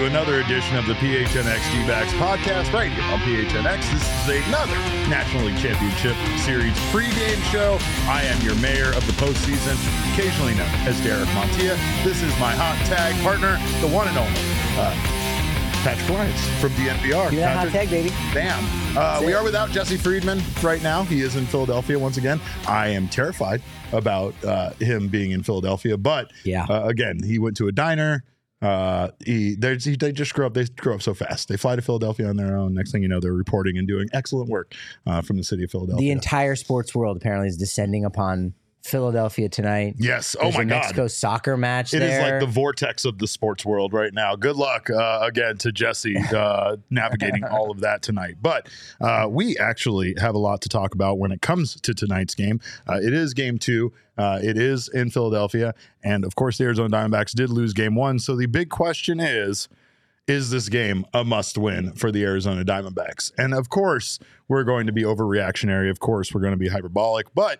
to another edition of the PHNX D-backs podcast right here on PHNX. This is another National League Championship Series pregame show. I am your mayor of the postseason, occasionally known as Derek Montilla. This is my hot tag partner, the one and only uh, Patrick Lyons from DNVR. Me hot tag, baby. Bam. Uh, we are without Jesse Friedman right now. He is in Philadelphia once again. I am terrified about uh, him being in Philadelphia, but Yeah. uh, again, he went to a diner. Uh, he, they just grow up. They grow up so fast. They fly to Philadelphia on their own. Next thing you know, they're reporting and doing excellent work uh, from the city of Philadelphia. The entire sports world apparently is descending upon Philadelphia tonight. yes. Oh There's my a God. Mexico soccer match It is there. like the vortex of the sports world right now. Good luck uh, again to Jesse uh, navigating all of that tonight. But uh, we actually have a lot to talk about when it comes to tonight's game. Uh, it is game two. Uh, it is in Philadelphia, and of course, the Arizona Diamondbacks did lose game one. So the big question is. Is this game a must win for the Arizona Diamondbacks? And of course, we're going to be overreactionary. Of course, we're going to be hyperbolic, but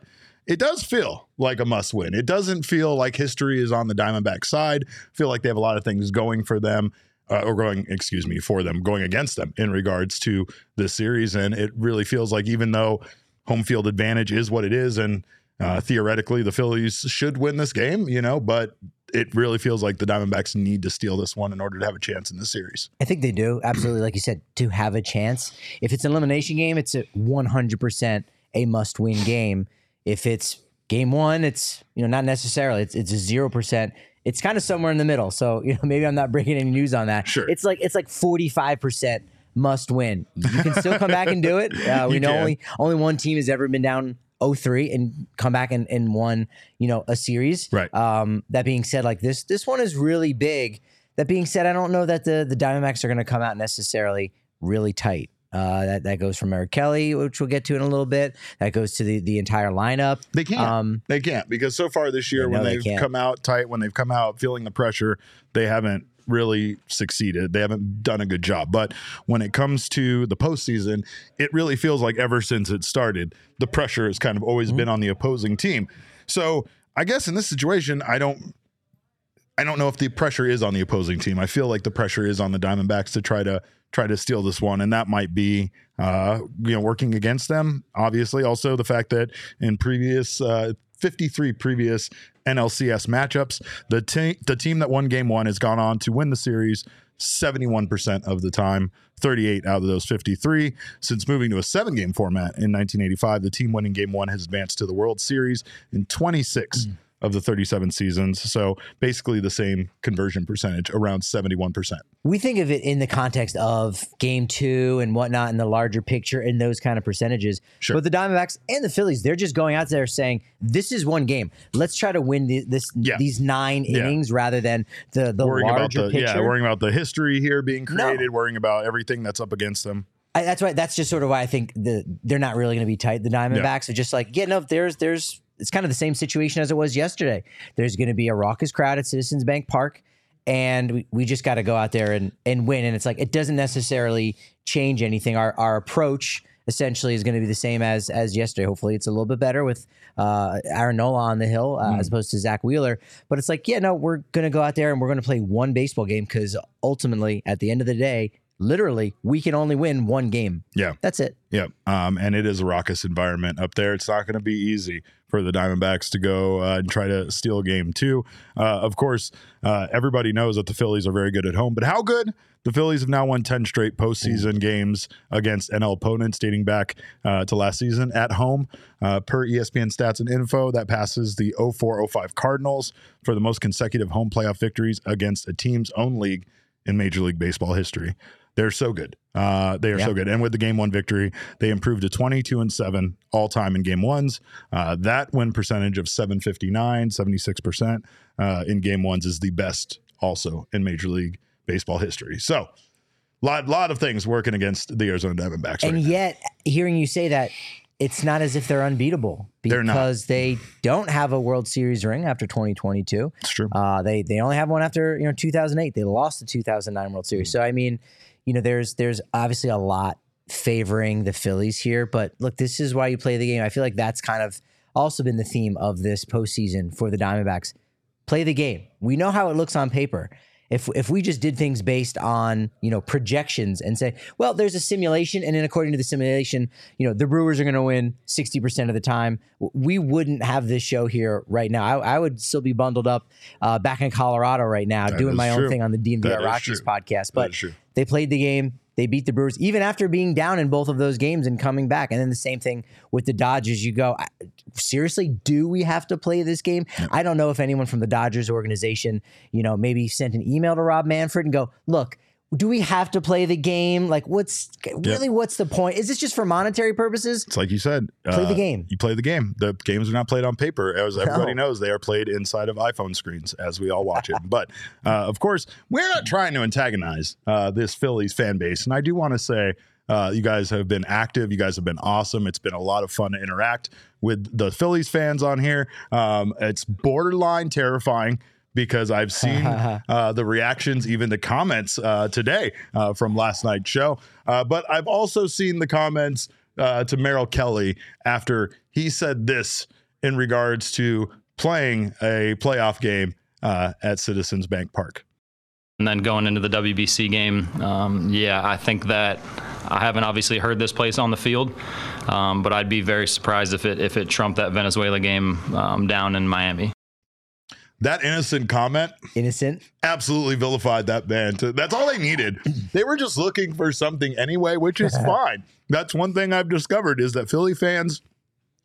it does feel like a must win. It doesn't feel like history is on the Diamondback side. I feel like they have a lot of things going for them, uh, or going, excuse me, for them, going against them in regards to this series. And it really feels like even though home field advantage is what it is, and uh, theoretically the Phillies should win this game, you know, but it really feels like the Diamondbacks need to steal this one in order to have a chance in this series. I think they do absolutely, like you said, to have a chance. If it's an elimination game, it's a 100% a must-win game. If it's game one, it's you know not necessarily. It's it's a zero percent. It's kind of somewhere in the middle. So you know maybe I'm not breaking any news on that. Sure. It's like it's like 45 percent must win. You can still come back and do it. Uh, we You know can. only only one team has ever been down 0-3 and come back and, and won you know a series. Right. Um, that being said, like this this one is really big. That being said, I don't know that the the Diamondbacks are going to come out necessarily really tight. Uh, that that goes from Eric Kelly, which we'll get to in a little bit. That goes to the the entire lineup. They can't. Um, They can't because so far this year, when they they've can't. come out tight, when they've come out feeling the pressure, they haven't really succeeded. They haven't done a good job. But when it comes to the postseason, it really feels like ever since it started, the pressure has kind of always Mm-hmm. been on the opposing team. So I guess in this situation, I don't. I don't know if the pressure is on the opposing team. I feel like the pressure is on the Diamondbacks to try to try to steal this one, and that might be uh, you know working against them. Obviously, also the fact that in previous uh, 53 previous NLCS matchups, the te- the team that won Game One has gone on to win the series 71% of the time. 38 out of those 53. Since moving to a seven game format in 1985, the team winning game one has advanced to the World Series in 26 of the 37 seasons. So basically the same conversion percentage, around 71%. we think of it in the context of game two and whatnot in the larger picture and those kind of percentages. Sure. But the Diamondbacks and the Phillies, they're just going out there saying, "This is one game. Let's try to win the, this Yeah. these nine Yeah. innings rather than the the worrying about larger the picture." yeah, worrying about the history here being No. created, worrying about everything that's up against them. I, that's why. That's just sort of why I think the they're not really going to be tight. The Diamondbacks are just like, yeah, no, there's there's it's kind of the same situation as it was yesterday. There's going to be a raucous crowd at Citizens Bank Park, and we, we just got to go out there and and win. And it's like it doesn't necessarily change anything. Our our approach essentially is going to be the same as as yesterday. Hopefully, it's a little bit better with uh, Aaron Nola on the hill uh, as opposed to Zack Wheeler. But it's like, yeah, no, we're going to go out there and we're going to play one baseball game because ultimately, at the end of the day, literally, we can only win one game. Yeah. That's it. Yeah, um, and it is a raucous environment up there. It's not going to be easy for the Diamondbacks to go uh, and try to steal game two. Uh, of course, uh, everybody knows that the Phillies are very good at home, but how good? The Phillies have now won 10 straight postseason games against NL opponents dating back uh, to last season at home. Uh, per ESPN stats and info, that passes the 04 05 Cardinals for the most consecutive home playoff victories against a team's own league in Major League Baseball history. They're so good. Uh, they are so good. And with the game one victory, they improved to 22 and 7 all time in game ones. Uh, that win percentage of 759, 76% uh, in game ones is the best also in Major League Baseball history. So, lot lot of things working against the Arizona Diamondbacks. And right now. yet, hearing you say that, it's not as if they're unbeatable They're because they don't have a World Series ring after 2022. It's true. Uh, they they only have one after you know 2008. They lost the 2009 World Series. So I mean, you know, there's there's obviously a lot favoring the Phillies here. But look, this is why you play the game. I feel like that's kind of also been the theme of this postseason for the Diamondbacks. Play the game. We know how it looks on paper. if if we just did things based on you know projections and say, well, there's a simulation, and then according to the simulation, you know the Brewers are going to win sixty percent of the time, we wouldn't have this show here right now. I, I would still be bundled up uh, back in Colorado right now, That doing my true. own thing on the DNVR Rockies true. podcast. But. They played the game. They beat the Brewers even after being down in both of those games and coming back. And then the same thing with the Dodgers. You go, seriously, do we have to play this game? I don't know if anyone from the Dodgers organization, you know, maybe sent an email to Rob Manfred and go, look, do we have to play the game? Like, what's really what's the point? Is this just for monetary purposes? It's like you said. Play the uh, game. You play the game. The games are not played on paper, as everybody No. knows. They are played inside of iPhone screens as we all watch it. But uh, of course, we're not trying to antagonize uh, this Phillies fan base, and I do want to say. Uh, you guys have been active. You guys have been awesome. It's been a lot of fun to interact with the Phillies fans on here. Um, it's borderline terrifying because I've seen uh, the reactions, even the comments uh, today uh, from last night's show. Uh, but I've also seen the comments uh, to Merrill Kelly after he said this in regards to playing a playoff game uh, at Citizens Bank Park. And then going into the WBC game, um, yeah, I think that I haven't obviously heard this place on the field, um, but I'd be very surprised if it if it trumped that Venezuela game um, down in Miami. That innocent comment Innocent. absolutely vilified that band. To, that's all they needed. They were just looking for something anyway, which is fine. That's one thing I've discovered is that Philly fans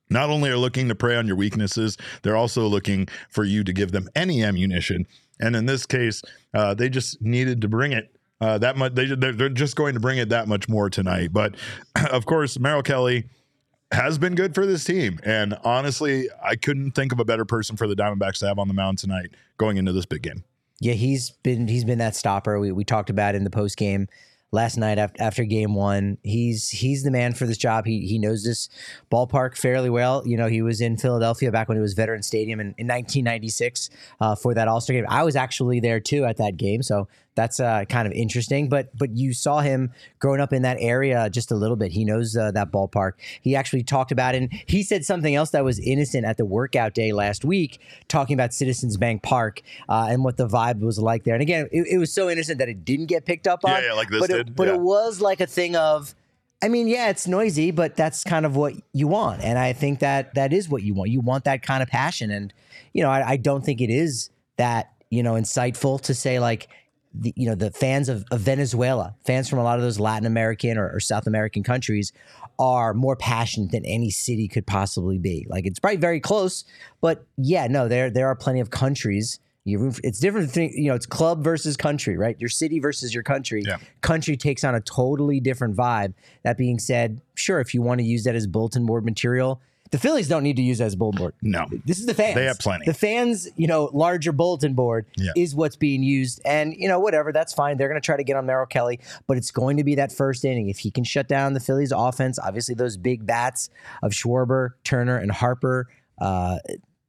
not only are looking to prey on your weaknesses, they're also looking for you to give them any ammunition. And in this case, uh, they just needed to bring it uh, that much. They, they're, they're just going to bring it that much more tonight. But of course, Merrill Kelly has been good for this team. And honestly, I couldn't think of a better person for the Diamondbacks to have on the mound tonight going into this big game. Yeah, he's been he's been that stopper. We we talked about in the post game last night after, game one. He's he's the man for this job. He he knows this ballpark fairly well. You know, he was in Philadelphia back when it was Veteran Stadium in, in 1996 uh, for that All Star game. I was actually there too at that game, so that's uh, kind of interesting. But but you saw him growing up in that area just a little bit. He knows uh, that ballpark. He actually talked about it. And he said something else that was innocent at the workout day last week, talking about Citizens Bank Park uh, and what the vibe was like there. And again, it, it was so innocent that it didn't get picked up on. Yeah, yeah, like this but did. It, but Yeah. it was like a thing of. I mean, yeah, it's noisy, but that's kind of what you want, and I think that that is what you want. You want that kind of passion, and you know, I, I don't think it is that you know insightful to say like the, you know the fans of, of Venezuela, fans from a lot of those Latin American or, or South American countries, are more passionate than any city could possibly be. Like it's probably very close, but yeah, no, there there are plenty of countries. You it's different thing, you know. It's club versus country, right? Your city versus your country. Yeah. Country takes on a totally different vibe. That being said, sure, if you want to use that as bulletin board material, the Phillies don't need to use that as a bulletin board. No. This is the fans. They have plenty. The fans, you know, larger bulletin board Yeah. is what's being used. And, you know, whatever, that's fine. They're going to try to get on Merrill Kelly, but it's going to be that first inning. If he can shut down the Phillies offense, obviously those big bats of Schwarber, Turner, and Harper, uh,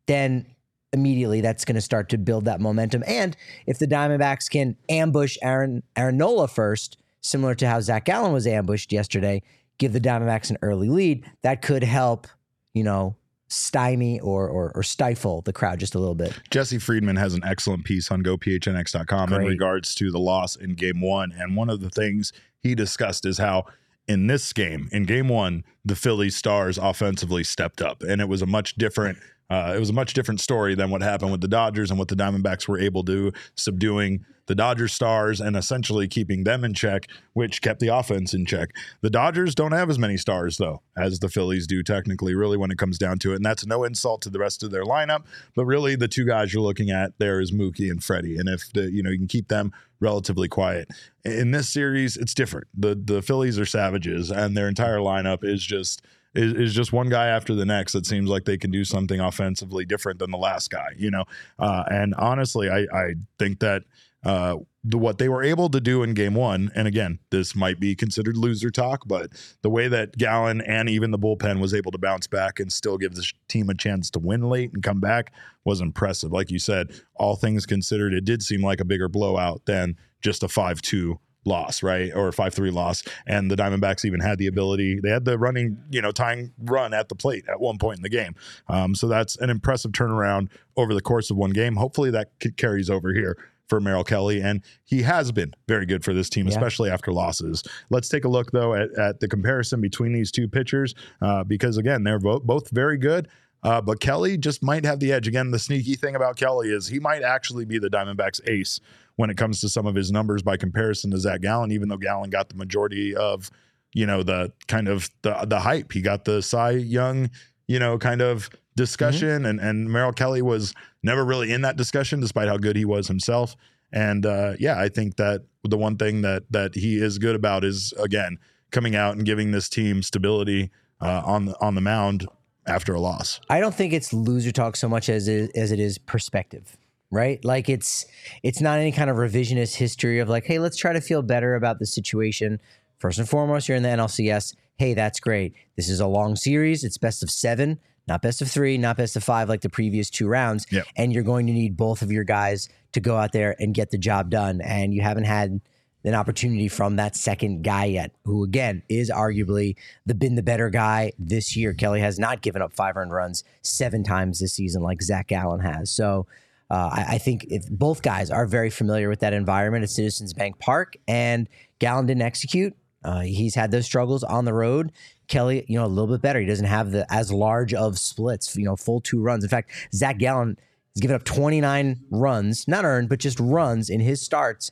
then immediately that's going to start to build that momentum. And if the Diamondbacks can ambush Aaron Aaron Nola first, similar to how Zac Gallen was ambushed yesterday, give the Diamondbacks an early lead, that could help, you know, stymie or or, or stifle the crowd just a little bit. Jesse Friedman has an excellent piece on gophnx.com in regards to the loss in game one. And one of the things he discussed is how in this game, in game one, the Philly stars offensively stepped up. And it was a much different uh, it was a much different story than what happened with the Dodgers and what the Diamondbacks were able to subduing the Dodgers stars and essentially keeping them in check, which kept the offense in check. The Dodgers don't have as many stars though as the Phillies do technically, really when it comes down to it. And that's no insult to the rest of their lineup, but really the two guys you're looking at there is Mookie and Freddie. And if the you know you can keep them relatively quiet. In this series, it's different. The the Phillies are savages and their entire lineup is just is, just one guy after the next that seems like they can do something offensively different than the last guy, you know. Uh, and honestly, I I think that uh, the, what they were able to do in game one, and again, this might be considered loser talk, but the way that Gallen and even the bullpen was able to bounce back and still give the team a chance to win late and come back was impressive. Like you said, all things considered, it did seem like a bigger blowout than just a 5 2 loss, right? Or 5 3 loss. And the Diamondbacks even had the ability, they had the running, you know, tying run at the plate at one point in the game. Um, so that's an impressive turnaround over the course of one game. Hopefully that carries over here for Merrill Kelly, and he has been very good for this team, Yeah. especially after losses. Let's take a look though at, at the comparison between these two pitchers, uh, because again, they're both both very good. Uh, but Kelly just might have the edge. Again, the sneaky thing about Kelly is he might actually be the Diamondbacks ace when it comes to some of his numbers by comparison to Zac Gallen, even though Gallen got the majority of, you know, the kind of the the hype. He got the Cy Young, you know, kind of discussion, and and Merrill Kelly was never really in that discussion, despite how good he was himself. And uh, yeah, I think that the one thing that that he is good about is again coming out and giving this team stability uh, on the on the mound after a loss. I don't think it's loser talk so much as it, as it is perspective, right? Like it's it's not any kind of revisionist history of like, hey, let's try to feel better about the situation. First and foremost, you're in the NLCS. Hey, that's great. This is a long series. It's best of seven, not best of three, not best of five like the previous two rounds. Yep. And you're going to need both of your guys to go out there and get the job done. And you haven't had an opportunity from that second guy yet, who again is arguably the been the better guy this year. Kelly has not given up five earned runs seven times this season like Zac Gallen has. So uh, I, I think if both guys are very familiar with that environment at Citizens Bank Park, and Gallen didn't execute. Uh, he's had those struggles on the road. Kelly, you know, a little bit better. He doesn't have the as large of splits, you know, full two runs. In fact, Zac Gallen has given up 29 runs, not earned, but just runs in his starts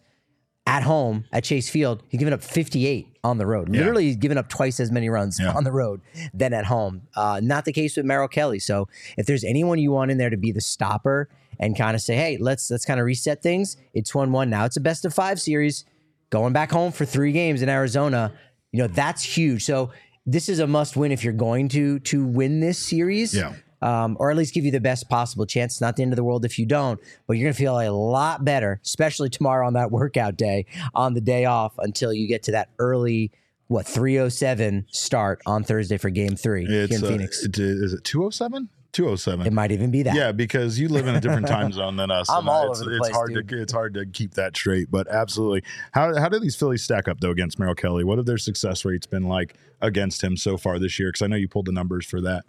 at home at Chase Field, he's given up 58 on the road. Yeah. Literally, he's given up twice as many runs Yeah. on the road than at home. Uh, not the case with Merrill Kelly. So if there's anyone you want in there to be the stopper and kind of say, hey, let's let's kind of reset things. It's one one now. It's a best of five series. Going back home for three games in Arizona, you know that's huge. So this is a must win if you're going to to win this series Yeah. um, or at least give you the best possible chance. It's not the end of the world if you don't, but you're going to feel a lot better, especially tomorrow on that workout day, on the day off, until you get to that early, what, 307 start on Thursday for game three here in uh, Phoenix. it- is it 207? 207. It might even be that. Yeah, because you live in a different time zone than us. I'm all it's, over the it's place, hard dude. to it's hard to keep that straight, but absolutely. How how do these Phillies stack up though against Merrill Kelly? What have their success rates been like against him so far this year? Because I know you pulled the numbers for that.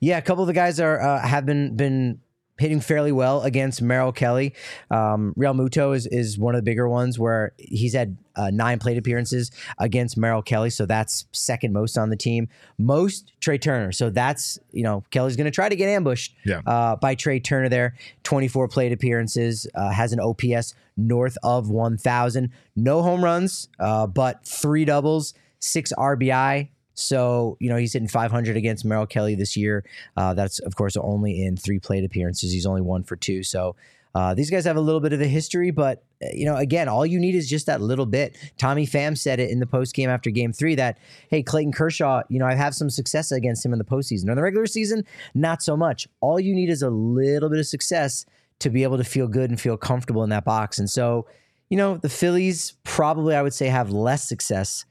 Yeah, a couple of the guys are uh, have been been hitting fairly well against Merrill Kelly. Um, Realmuto is is one of the bigger ones where he's had uh, nine plate appearances against Merrill Kelly, so that's second most on the team. Most Trea Turner, so that's you know Kelly's going to try to get ambushed Yeah. uh, by Trea Turner there. Twenty four plate appearances, uh, has an OPS north of one thousand. No home runs, uh, but three doubles, six RBI. So, you know, he's hitting 500 against Merrill Kelly this year. Uh, that's, of course, only in three plate appearances. He's only one for two. So, uh, these guys have a little bit of a history, but, uh, you know, again, all you need is just that little bit. Tommy Pham said it in the post game after game three that, hey, Clayton Kershaw, you know, I have some success against him in the postseason. In the regular season, not so much. All you need is a little bit of success to be able to feel good and feel comfortable in that box. And so, you know, the Phillies probably, I would say, have less success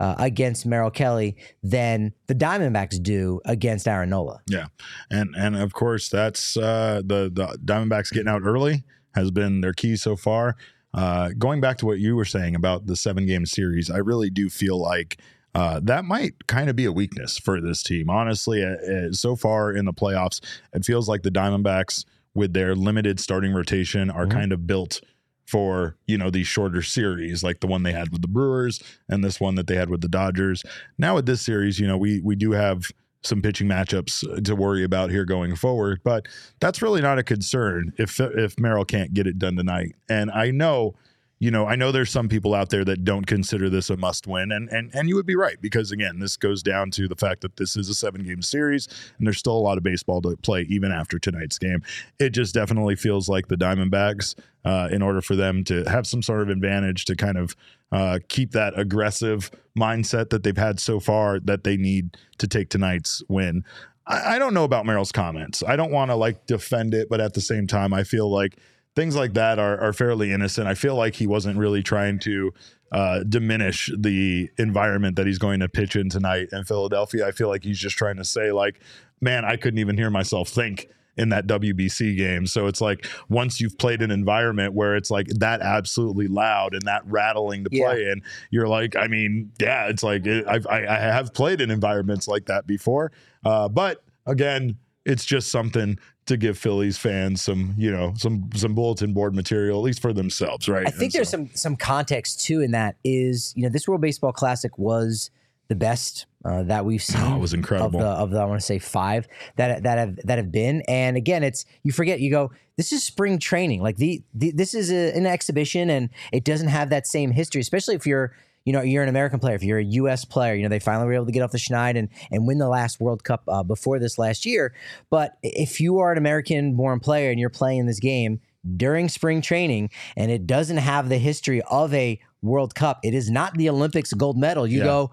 uh, against Merrill Kelly than the Diamondbacks do against Aaron Nola. Yeah, and and of course that's uh, the the Diamondbacks getting out early has been their key so far. Uh, going back to what you were saying about the seven game series, I really do feel like uh, that might kind of be a weakness for this team. Honestly, uh, uh, so far in the playoffs, it feels like the Diamondbacks, with their limited starting rotation, are Mhm. kind of built for you know these shorter series like the one they had with the Brewers and this one that they had with the Dodgers. Now with this series, you know, we we do have some pitching matchups uh, to worry about here going forward, but that's really not a concern if if Merrill can't get it done tonight. And I know, you know, I know there's some people out there that don't consider this a must win, and and and you would be right because again, this goes down to the fact that this is a seven game series, and there's still a lot of baseball to play even after tonight's game. It just definitely feels like the Diamondbacks, uh, in order for them to have some sort of advantage to kind of uh, keep that aggressive mindset that they've had so far, that they need to take tonight's win. I, I don't know about Merrill's comments. I don't want to like defend it, but at the same time, I feel like things like that are, are fairly innocent. I feel like he wasn't really trying to uh, diminish the environment that he's going to pitch in tonight in Philadelphia. I feel like he's just trying to say, like, man, I couldn't even hear myself think in that WBC game. So it's like once you've played an environment where it's like that absolutely loud and that rattling to Yeah. play in, you're like, I mean, yeah, it's like it, I've, I, I have played in environments like that before. Uh, but again, it's just something to give Phillies fans some, you know, some some bulletin board material, at least for themselves, right? I think And there's so- some some context too in that is you know this World Baseball Classic was the best uh, that we've seen. Oh, it was incredible. Of the of the I want to say five that that have that have been, and again, it's you forget you go. This is spring training. Like the, the this is a, an exhibition, and it doesn't have that same history, especially if you're. You know, you're an American player. If you're a U.S. player, you know they finally were able to get off the schneid and and win the last World Cup uh, before this last year. But if you are an American-born player and you're playing this game, during spring training and it doesn't have the history of a World Cup. It is not the Olympics gold medal. You Yeah. go,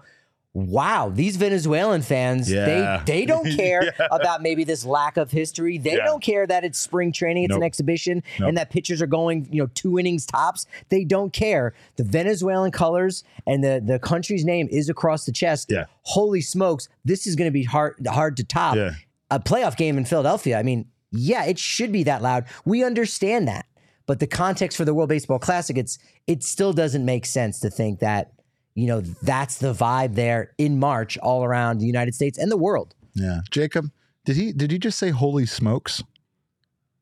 wow, these Venezuelan fans, Yeah. they they don't care Yeah. about maybe this lack of history. They Yeah. don't care that it's spring training, it's an exhibition, Nope. and that pitchers are going, you know, two innings tops. They don't care. The Venezuelan colors and the the country's name is across the chest. Yeah. Holy smokes, this is going to be hard hard to top Yeah. a playoff game in Philadelphia. I mean, yeah, it should be that loud. We understand that. But the context for the World Baseball Classic, it's it still doesn't make sense to think that, you know, that's the vibe there in March all around the United States and the world. Yeah, Jacob, did he did he just say holy smokes?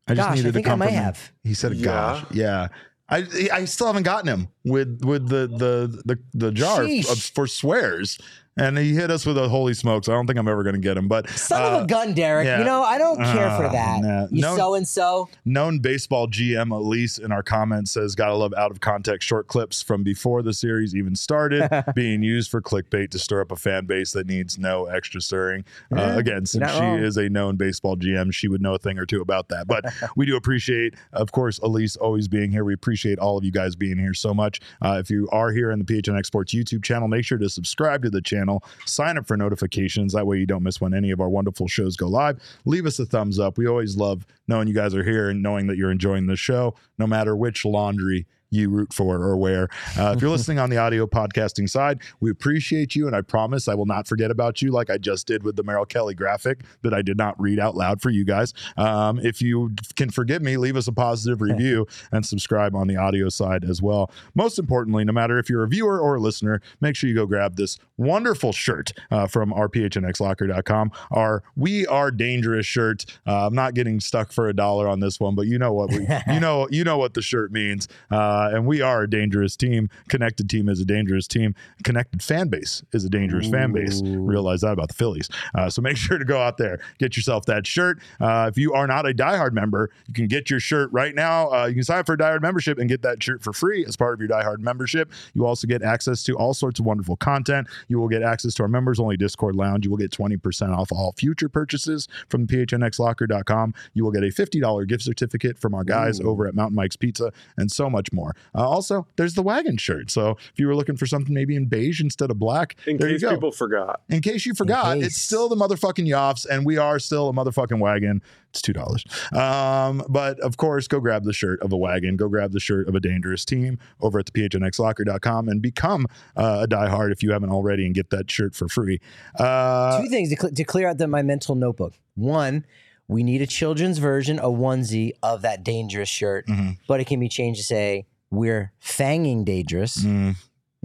I just Gosh, needed I think I might have. He said, Yeah. "Gosh, yeah." I I still haven't gotten him with with the the the, the jar Sheesh. for swears, and he hit us with a holy smokes. I don't think I'm ever going to get him, but Son uh, of a gun, Derek. yeah. You know, I don't care for Oh, that. nah. You so and so. known baseball GM Elise in our comments says, "Gotta love out of context short clips from before the series even started, being used for clickbait to stir up a fan base that needs no extra stirring." Yeah, uh, again, since she wrong. is a known baseball GM, she would know a thing or two about that. But we do appreciate, of course, Elise always being here. We appreciate all of you guys being here so much. Uh, if you are here in the PHNX Sports YouTube channel, make sure to subscribe to the channel, sign up for notifications. That way you don't miss when any of our wonderful shows go live. Leave us a thumbs up. We always love knowing you guys are here and knowing that you're enjoying the show, no matter which laundry you root for or where. Uh, if you're listening on the audio podcasting side, we appreciate you. And I promise I will not forget about you like I just did with the Merrill Kelly graphic that I did not read out loud for you guys. Um, if you can forgive me, leave us a positive review and subscribe on the audio side as well. Most importantly, no matter if you're a viewer or a listener, make sure you go grab this wonderful shirt uh, from our phnxlocker.com. Our We Are Dangerous shirt. Uh, I'm not getting stuck for a dollar on this one, but you know what we, you know, you know what the shirt means. Uh, and we are a dangerous team. Connected team is a dangerous team. Connected fan base is a dangerous fan base. Realize that about the Phillies. Uh, so make sure to go out there, get yourself that shirt. Uh, if you are not a diehard member, you can get your shirt right now. Uh, you can sign up for a diehard membership and get that shirt for free as part of your diehard membership. You also get access to all sorts of wonderful content. You will get access to our members only Discord lounge. You will get 20% off all future purchases from phnxlocker.com. You will get a $50 gift certificate from our guys Ooh. over at Mountain Mike's Pizza and so much more. Uh, also, there's the wagon shirt. So if you were looking for something maybe in beige instead of black, In there case you go. people forgot. In case you forgot, case. it's still the motherfucking Yoffs, and we are still a motherfucking wagon. It's two dollars. Um, but of course, go grab the shirt of a wagon. Go grab the shirt of a dangerous team over at the phnxlocker.com and become uh, a diehard if you haven't already, and get that shirt for free. Uh, Two things to, cl- to clear out the, my mental notebook. One, we need a children's version, a onesie of that dangerous shirt, Mhm. but it can be changed to say, we're fanging dangerous. mm,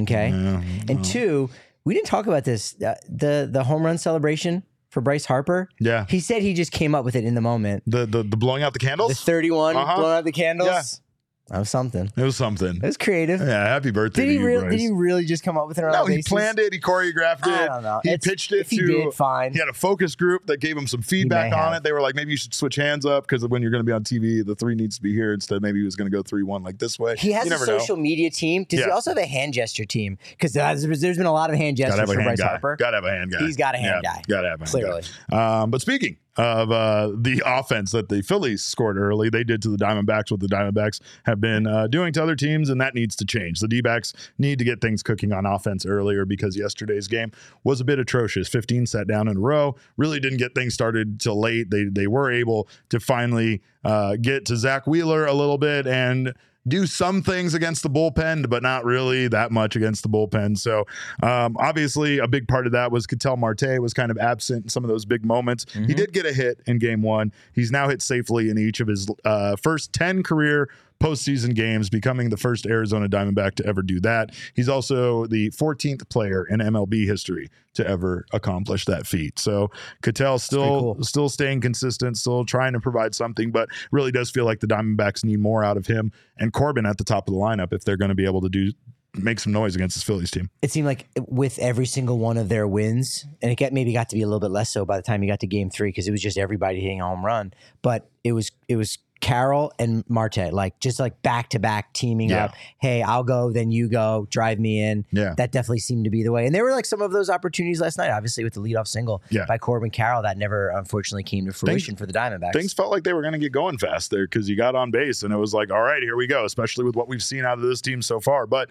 Okay. And oh. two, we didn't talk about this. Uh, the the home run celebration for Bryce Harper. yeah, He said he just came up with it in the moment. the the, the blowing out the The candles. 31 Uh-huh. blowing out the candles. Yeah. That was something. it was something. It was creative. Yeah, happy birthday Did to he really? Did he really just come up with it no, he basis? planned it. He choreographed it. I don't know. He It's- pitched it he to. did, fine. He had a focus group that gave him some feedback on have. it. They were like, maybe you should switch hands up because when you're going to be on TV, the three needs to be here instead. Maybe he was going to go three one like this way. He has a never know. social media team. Does he also have a hand gesture team? Because there's, been a lot of hand gestures for hand Bryce guy. Harper. Gotta have a hand guy. He's got a hand guy. Gotta have a hand Clearly. guy. Um, but speaking of uh, the offense that the Phillies scored early, they did to the Diamondbacks what the Diamondbacks have been uh, doing to other teams, and that needs to change. The D backs need to get things cooking on offense earlier because yesterday's game was a bit atrocious. 15 sat down in a row, really didn't get things started till late. They, they were able to finally uh, get to Zack Wheeler a little bit and do some things against the bullpen, but not really that much against the bullpen. So um, obviously, a big part of that was Ketel Marte was kind of absent in some of those big moments. He Mhm. did get a hit in game one. He's now hit safely in each of his uh, first 10 career postseason games, becoming the first Arizona Diamondback to ever do that. He's also the 14th player in MLB history to ever accomplish that feat. So Ketel still cool. still staying consistent, still trying to provide something, but really does feel like the Diamondbacks need more out of him and Corbin at the top of the lineup if they're going to be able to do make some noise against this Phillies team. It seemed like with every single one of their wins, and it got, maybe got to be a little bit less so by the time you got to Game Three because it was just everybody hitting a home run. But it was it was Carroll and Marte, like just like back to back teaming yeah. up. Hey, I'll go, then you go, drive me in. Yeah. That definitely seemed to be the way. And there were like some of those opportunities last night, obviously with the leadoff single yeah. by Corbin Carroll that never unfortunately came to fruition things, for the Diamondbacks. Things felt like they were going to get going fast there because you got on base and it was like, all right, here we go, especially with what we've seen out of this team so far. But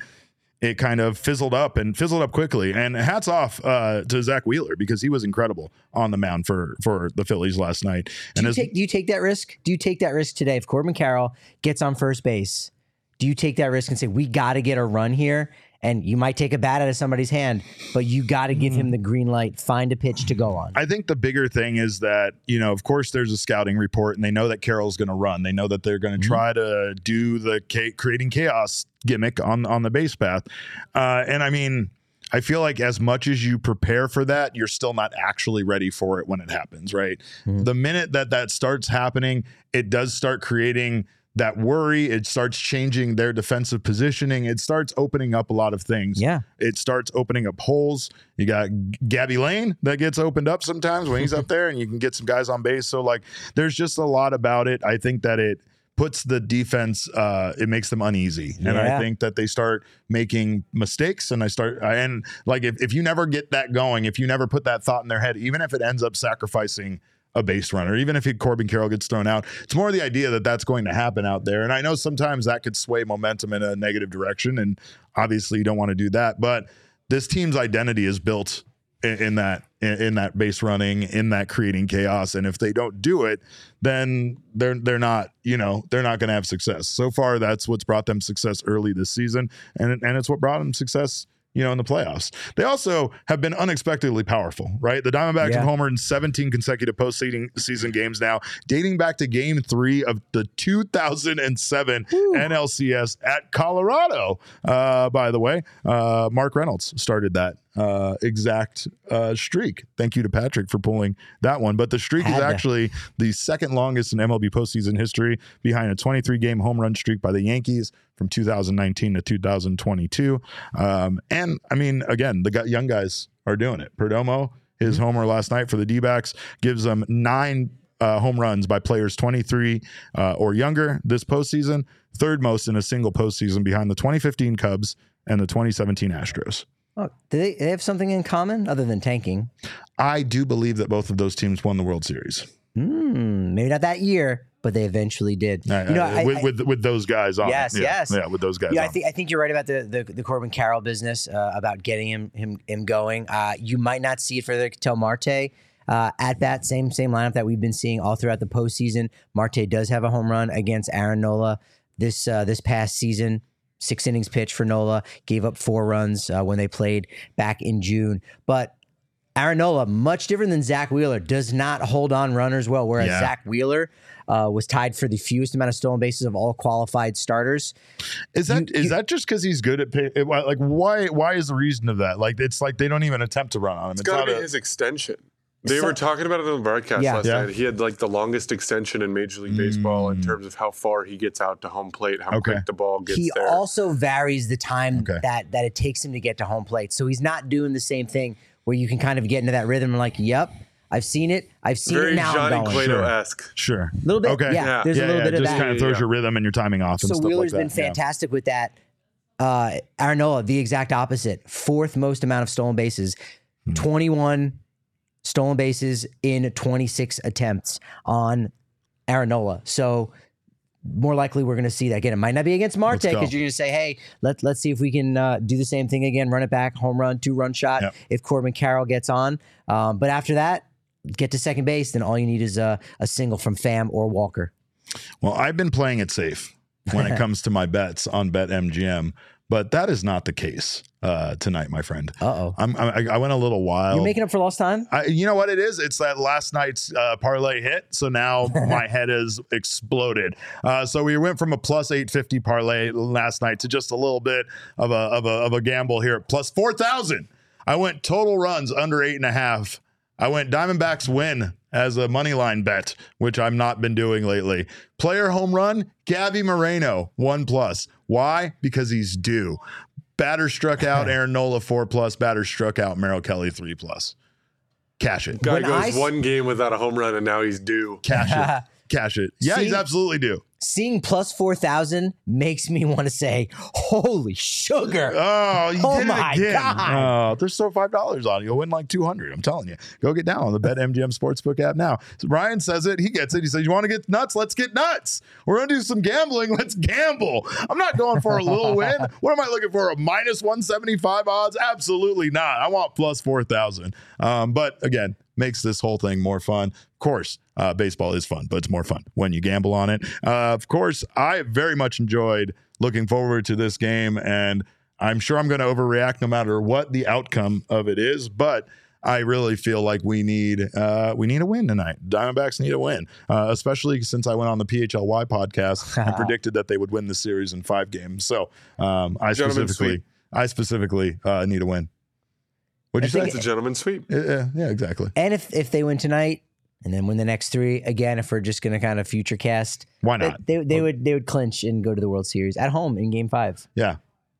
it kind of fizzled up and fizzled up quickly. And hats off uh, to Zack Wheeler because he was incredible on the mound for for the Phillies last night. And do you, as, take, do you take that risk? Do you take that risk today if Corbin Carroll gets on first base? Do you take that risk and say we got to get a run here? And you might take a bat out of somebody's hand, but you got to give him the green light, find a pitch to go on. I think the bigger thing is that, you know, of course, there's a scouting report and they know that Carroll's going to run. They know that they're going to mm-hmm. try to do the creating chaos gimmick on, on the base path. Uh, and I mean, I feel like as much as you prepare for that, you're still not actually ready for it when it happens, right? Mm-hmm. The minute that that starts happening, it does start creating that worry. It starts changing their defensive positioning. It starts opening up a lot of things. Yeah. It starts opening up holes. You got Gabby Lane that gets opened up sometimes when he's up there and you can get some guys on base. So, like, there's just a lot about it. I think that it puts the defense uh it makes them uneasy and i think that they start making mistakes and i start and like if, if you never get that going if you never put that thought in their head even if it ends up sacrificing a base runner, even if he, Corbin Carroll gets thrown out. It's more the idea that that's going to happen out there. And I know sometimes that could sway momentum in a negative direction. And obviously, you don't want to do that. But this team's identity is built in, in that in, in, that base running, in that creating chaos. And if they don't do it, then they're they're not you know they're not going to have success. So far, that's what's brought them success early this season, and and it's what brought them success you know, in the playoffs. They also have been unexpectedly powerful, right? The Diamondbacks yeah. have homered in 17 consecutive postseason season games now, dating back to game three of the 2007 Ooh. NLCS at Colorado. Uh, by the way, uh, Mark Reynolds started that uh, exact uh, streak. Thank you to Patrick for pulling that one. But the streak Had is actually to. the second longest in MLB postseason history, behind a 23 game home run streak by the Yankees from 2019 to 2022. Um, and I mean, again, the young guys are doing it. Perdomo, his mm-hmm. homer last night for the D backs, gives them nine uh, home runs by players 23 uh, or younger this postseason, third most in a single postseason behind the 2015 Cubs and the 2017 Astros. Oh, do they, they have something in common other than tanking? I do believe that both of those teams won the World Series. Mm, maybe not that year, but they eventually did. Uh, you know, uh, I, with, I, with, with those guys on. Yes, yeah, yes, yeah, with those guys. Yeah, on. I think I think you're right about the the, the Corbin Carroll business uh, about getting him him him going. Uh, you might not see it for the Ketel Marte. Uh, at that same same lineup that we've been seeing all throughout the postseason, Marte does have a home run against Aaron Nola this uh, this past season six innings pitch for Nola, gave up four runs uh, when they played back in June. But Aaron Nola, much different than Zack Wheeler, does not hold on runners well, whereas yeah. Zack Wheeler uh, was tied for the fewest amount of stolen bases of all qualified starters. Is that you, is you, that just because he's good at pay, like why why is the reason of that? Like it's like they don't even attempt to run on him. it's, it's got to be a, his extension. They so, were talking about it on the broadcast yeah. last yeah. night. He had like the longest extension in Major League Baseball mm. in terms of how far he gets out to home plate, how okay. quick the ball gets he there. also varies the time okay. that that it takes him to get to home plate. So he's not doing the same thing where you can kind of get into that rhythm and like, yep, I've seen it. I've seen Very it now. Johnny Cueto esque. Sure. A little bit. Okay. Yeah. yeah. There's yeah, a little bit of just that. kind of throws your rhythm and your timing off. so Wheeler's like been fantastic with that. Uh, Aaron Nola, the exact opposite. Fourth most amount of stolen bases. Hmm. 21 stolen bases in 26 attempts on Aaron Nola. So more likely we're going to see that again. It might not be against Marte because you're going to say, "Hey, let let's see if we can uh, do the same thing again, run it back, home run, two run shot." Yep. If Corbin Carroll gets on, um, but after that, get to second base, then all you need is a, a single from Pham or Walker. Well, I've been playing it safe when it comes to my bets on BetMGM but that is not the case uh, tonight, my friend. Uh-oh. I'm, I, I went a little wild. You're making up for lost time? I, you know what it is? It's that last night's uh, parlay hit. So now my head has exploded. Uh, so we went from a plus 850 parlay last night to just a little bit of a, of a, of a gamble here, plus 4,000. I went total runs under eight and a half. I went Diamondbacks win as a money line bet, which I've not been doing lately. Player home run, Gabby Moreno, one plus. Why? Because he's due. Batter struck out Aaron Nola four plus. Batter struck out Merrill Kelly three plus. Cash it. Guy when goes I... one game without a home run and now he's due. Cash it. Cash it. Yeah, See, he's absolutely due seeing plus 4,000 makes me want to say, holy sugar. Oh, you oh did my it again. God. Oh, there's still $5 on it. You'll win like 200 I'm telling you. Go get down on the BetMGM Sportsbook app now. So Ryan says it. He gets it. He says, You want to get nuts? Let's get nuts. We're going to do some gambling. Let's gamble. I'm not going for a little win. What am I looking for? A minus 175 odds? Absolutely not. I want plus 4,000. Um, but again, makes this whole thing more fun. Of course, uh, baseball is fun, but it's more fun when you gamble on it. Uh, of course, I very much enjoyed looking forward to this game, and I'm sure I'm going to overreact no matter what the outcome of it is, but. I really feel like we need uh, we need a win tonight. Diamondbacks need a win, uh, especially since I went on the PHLY podcast and predicted that they would win the series in five games. So um, I specifically I specifically uh, need a win. What'd you say? It's a gentleman's sweep. Yeah, yeah, exactly. And if if they win tonight, and then win the next three again, if we're just going to kind of future cast, why not? They, they, they would they would clinch and go to the World Series at home in Game Five. Yeah.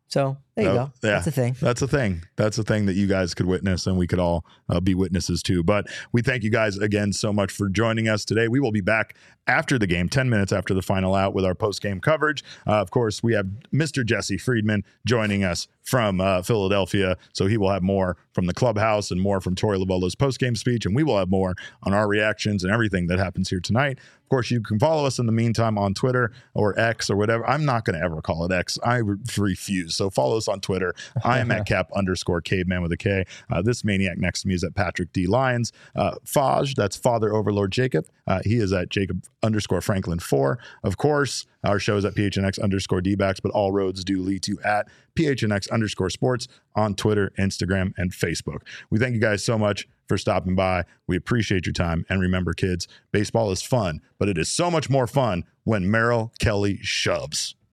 So there you go. Yeah, That's a thing. That's a thing. That's a thing that you guys could witness and we could all uh, be witnesses to. But we thank you guys again so much for joining us today. We will be back after the game, 10 minutes after the final out with our post game coverage. Uh, of course, we have Mr. Jesse Friedman joining us from uh, Philadelphia. So he will have more from the clubhouse and more from Torey Lovullo's post game speech. And we will have more on our reactions and everything that happens here tonight. Of course, you can follow us in the meantime on Twitter or X or whatever. I'm not going to ever call it X. I refuse. So follow us on Twitter. I am at cap underscore caveman with a K. Uh, this maniac next to me is at Patrick D. Lyons. Uh, Faj, that's Father Overlord Jacob. Uh, he is at Jacob underscore Franklin 4. Of course, our show is at PHNX underscore DBacks, but all roads do lead to at PHNX underscore sports on Twitter, Instagram, and Facebook. We thank you guys so much for stopping by. We appreciate your time. And remember, kids, baseball is fun, but it is so much more fun when Merrill Kelly shoves.